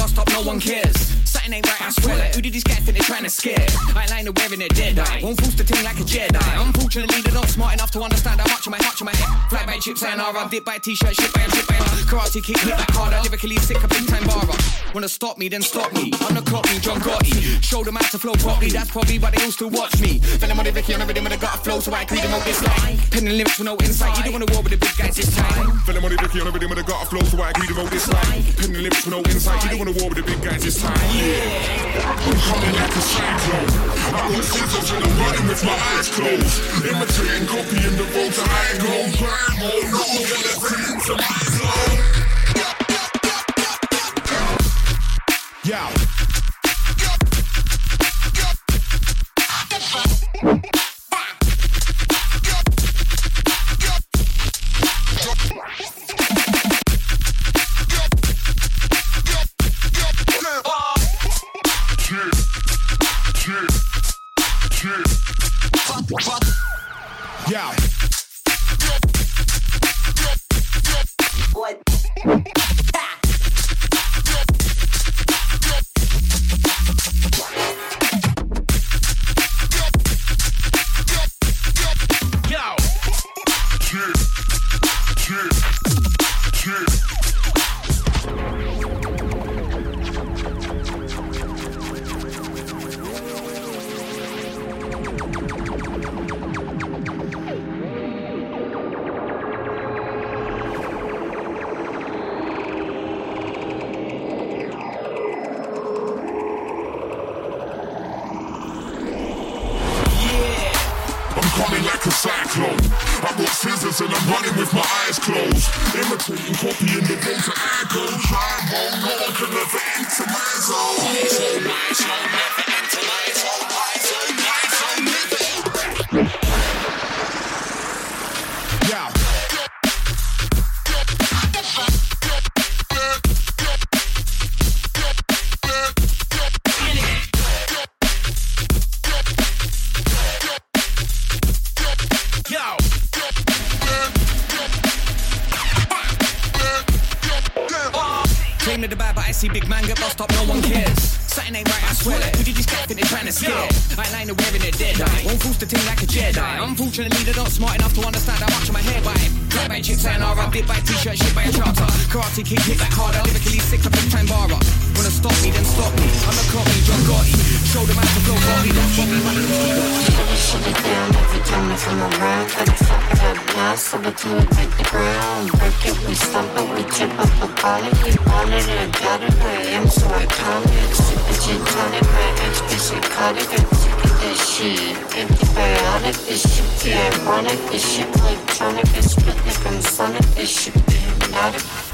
If I stop, no one cares. Something ain't right, I swear it. Who did these cats think they're trying to scare? I ain't lying wearing a dead eye. Won't force the team like a Jedi. Unfortunately, they're not smart enough to understand how much of my heart, of my head. Fly by chips and R, I'm dipped by a t-shirt, shit by a shit by a Karate kick, hit that back harder. Lyrically sick, of big time barra. Wanna stop me, then stop me. I'm the clock me, John Gotti. Show them how to flow properly, that's probably why they all still watch me. Fell on the Ricky on the rhythm and I got a flow, so I agree them all this line. Penning lyrics with no insight, you don't wanna war with the big guys this time. Fell on the Ricky on the rhythm and I got a flow, so I agree them all this line. Penning lyrics with no insight, you don't wanna the war with the big guys this time. Yeah, I'm coming like a cyclone. I'm scissors and I'm running with my eyes closed. Imitating, copying the road to high gold. Climb on, no more than a to my zone. Yeah. you copy it. Unfortunately, they're not smart enough to understand how much of my hair by him. Clap by chips and R, I bit by t-shirt, shit by a charter. Karate kick, hit back harder, lyrically sick, a big time bar up. Wanna stop me, then stop me. I'm a copy, John Gotti. Show them how to blow Gotti, don't stop me, shut it down Every time I feel around, every time I feel around, every time I feel around, every time I feel around, Sonic this shit, the ironic this shit, like electronic, it's rhythmic and sonic this shit, the hypnotic.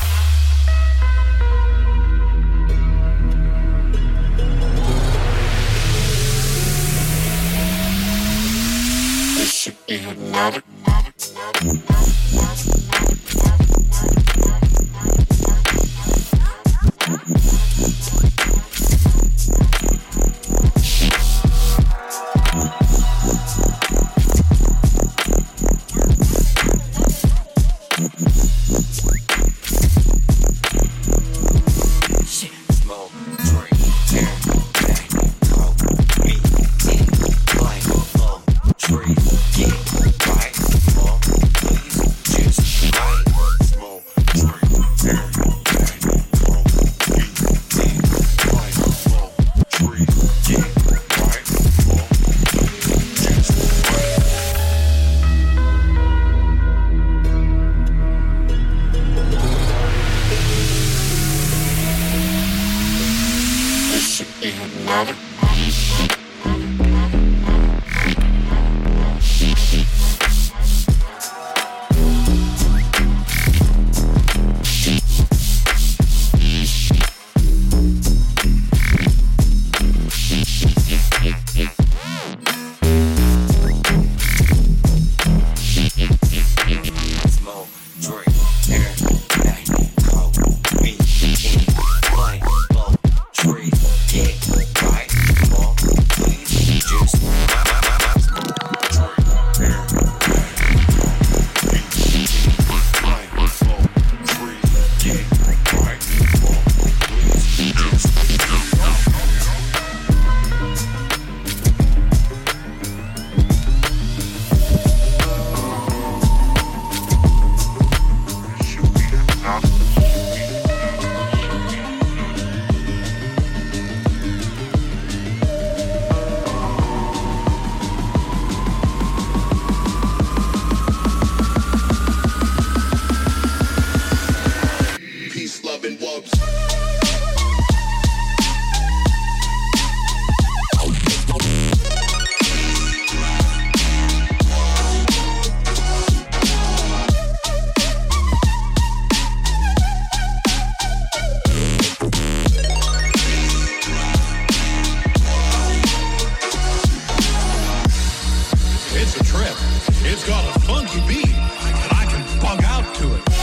It's got a funky beat, and I can bug out to it.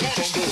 Don't go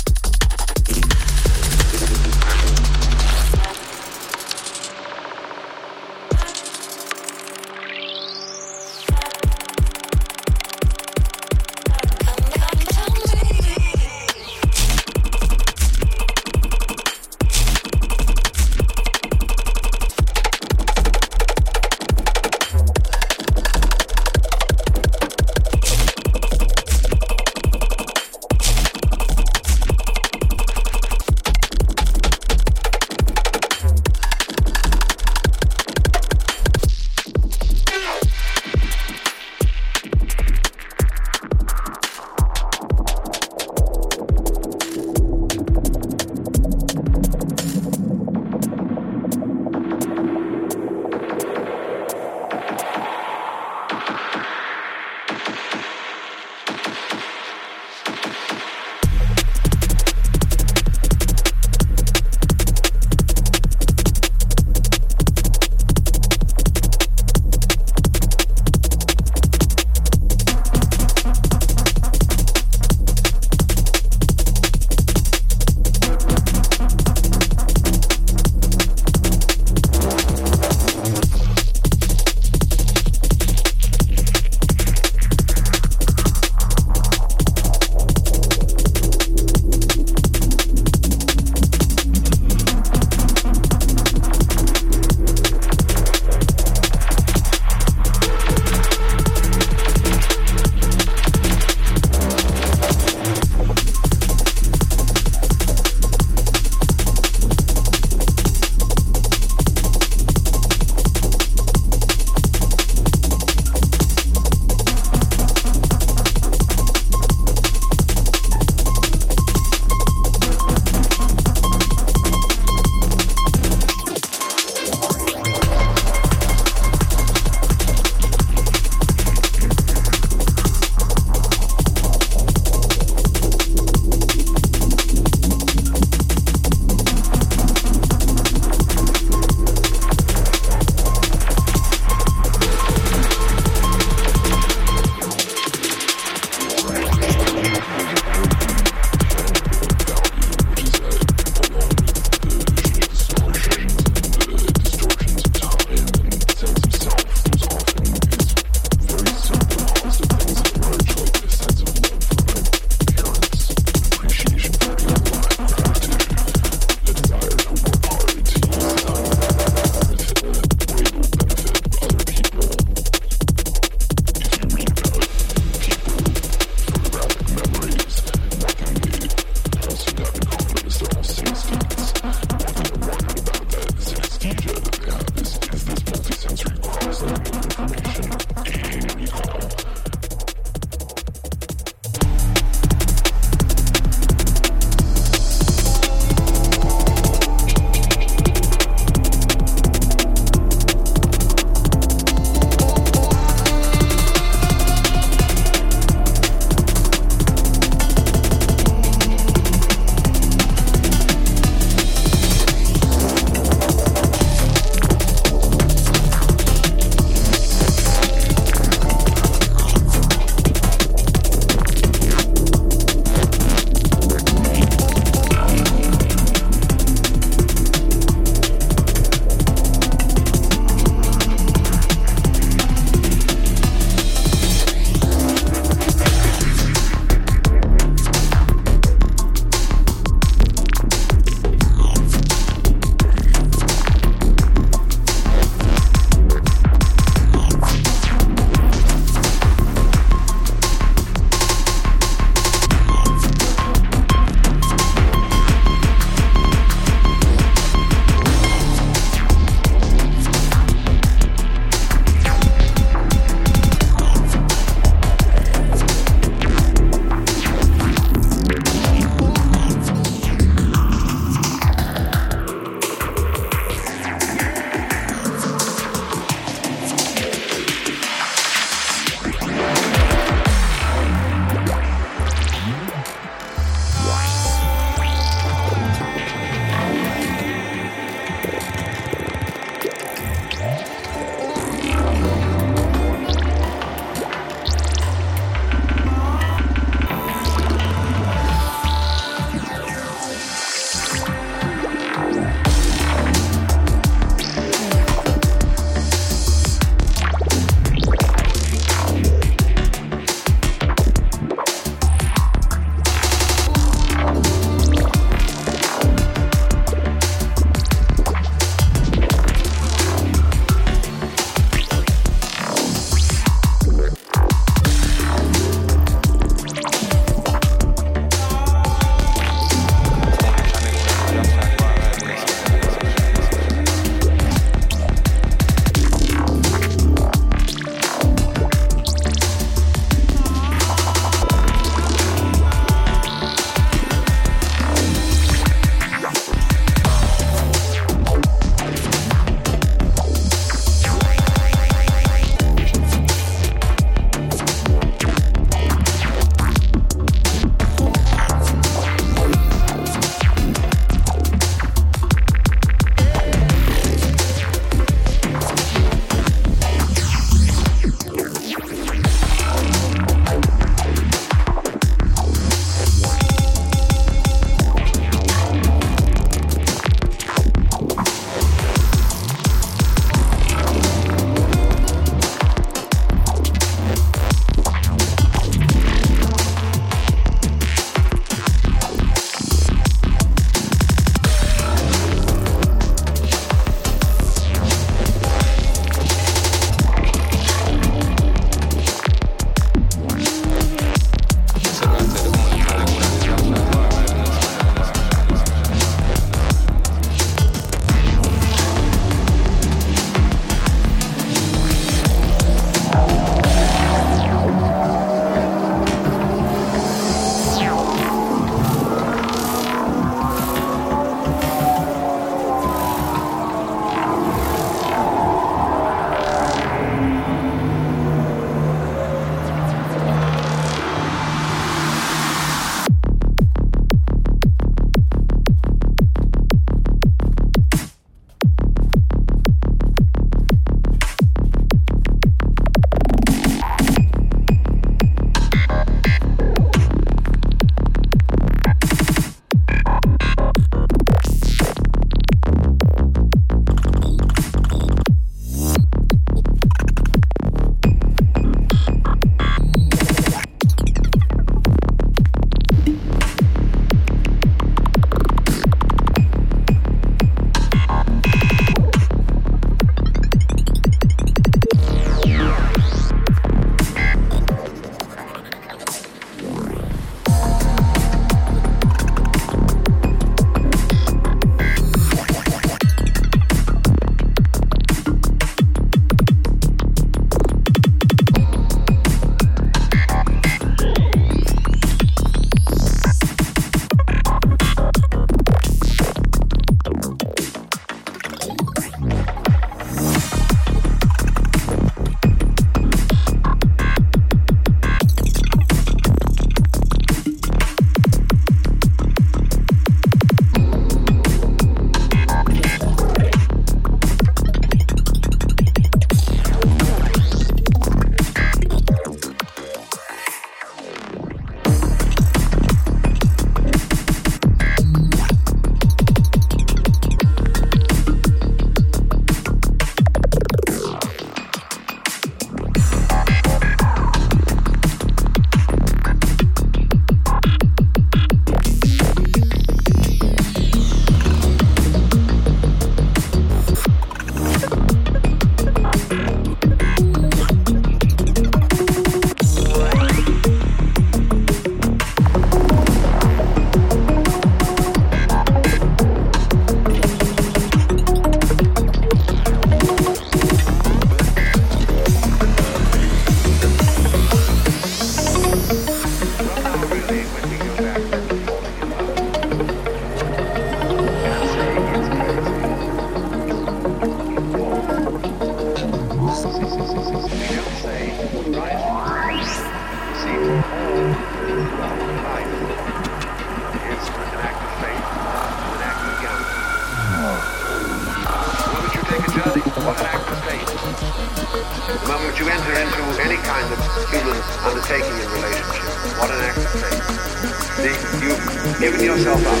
given yourself up.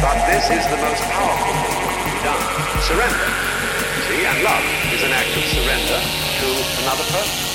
But this is the most powerful thing that can be done. Surrender. See, and love is an act of surrender to another person.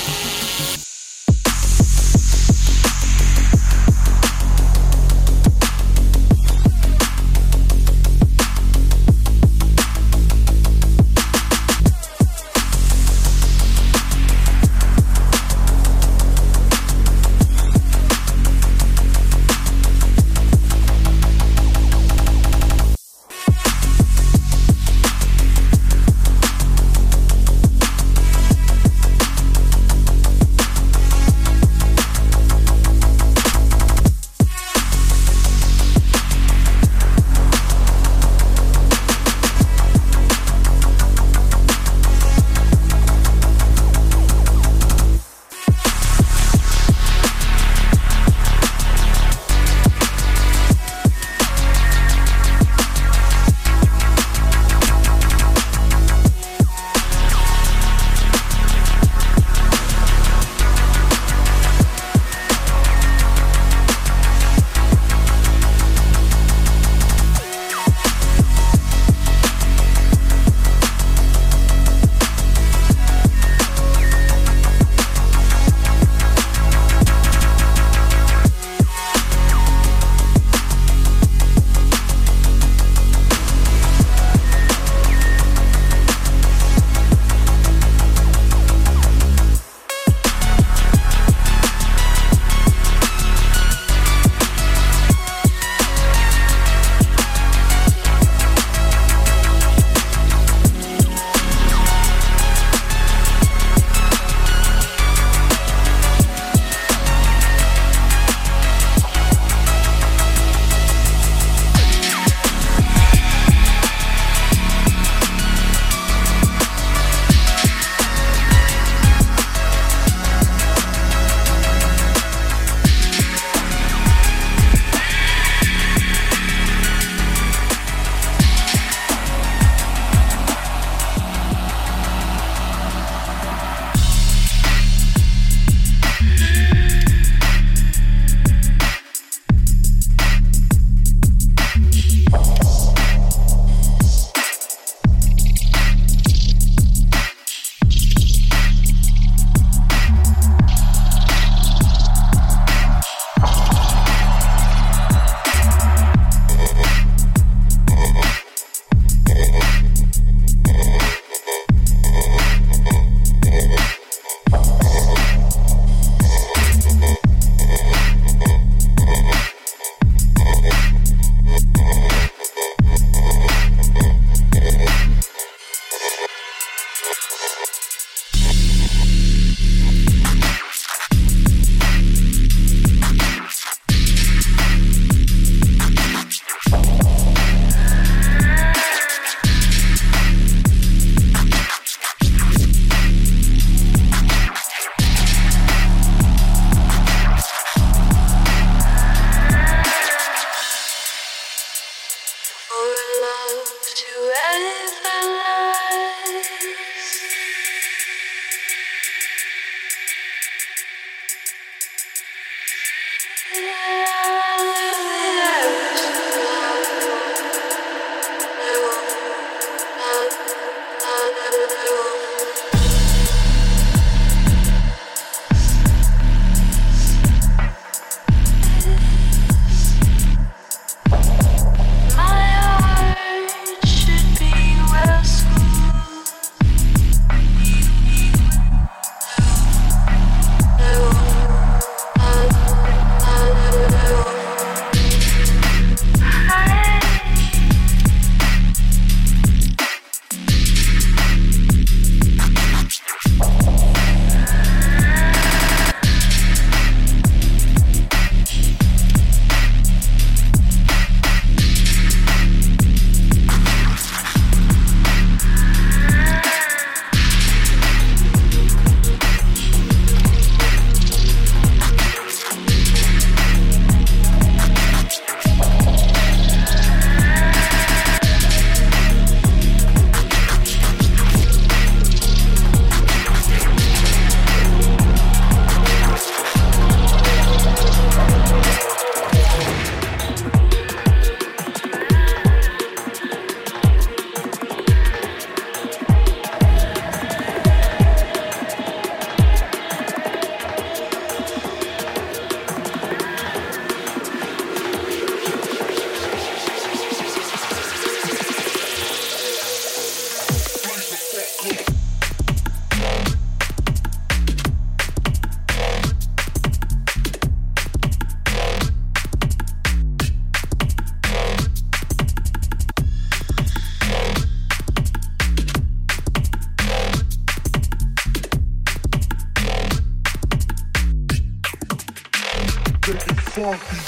if I Ciao.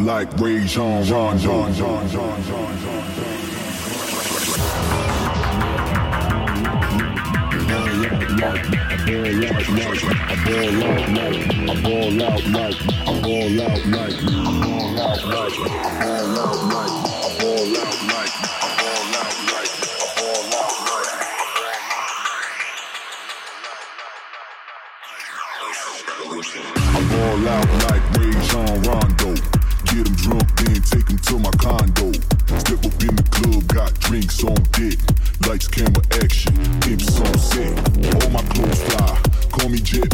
like Ray Jean Ron John John John John John I ball out like, I ball out like, I ball out like, I ball out like, I ball out like, I ball out like, to my condo. Step up in the club, got drinks on deck. Lights, camera, action, pimps on set. All my clothes fly, call me Jet